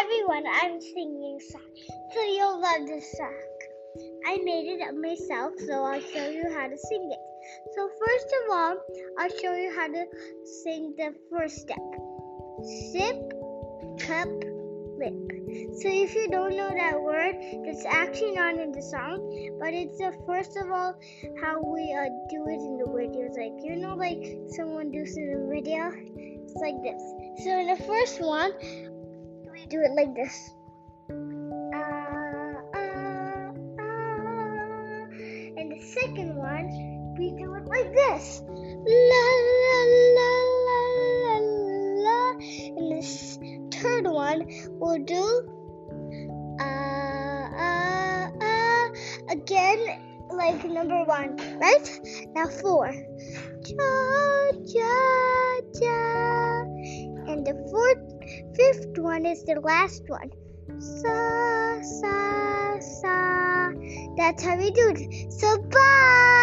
everyone, I'm singing song. So you'll love this song. I made it up myself, so I'll show you how to sing it. So first of all, I'll show you how to sing the first step. Sip, cup, lip. So if you don't know that word, that's actually not in the song, but it's the first of all how we uh, do it in the videos. Like you know, like someone does in the video. It's like this. So in the first one, we do it like this. Uh, uh, uh. And the second one, we do it like this. La la la la la la. And this third one, we'll do uh, uh, uh, again like number one, right? Now four. Ja, ja, fifth one is the last one. Sa, sa, sa. That's how we do it. So bye.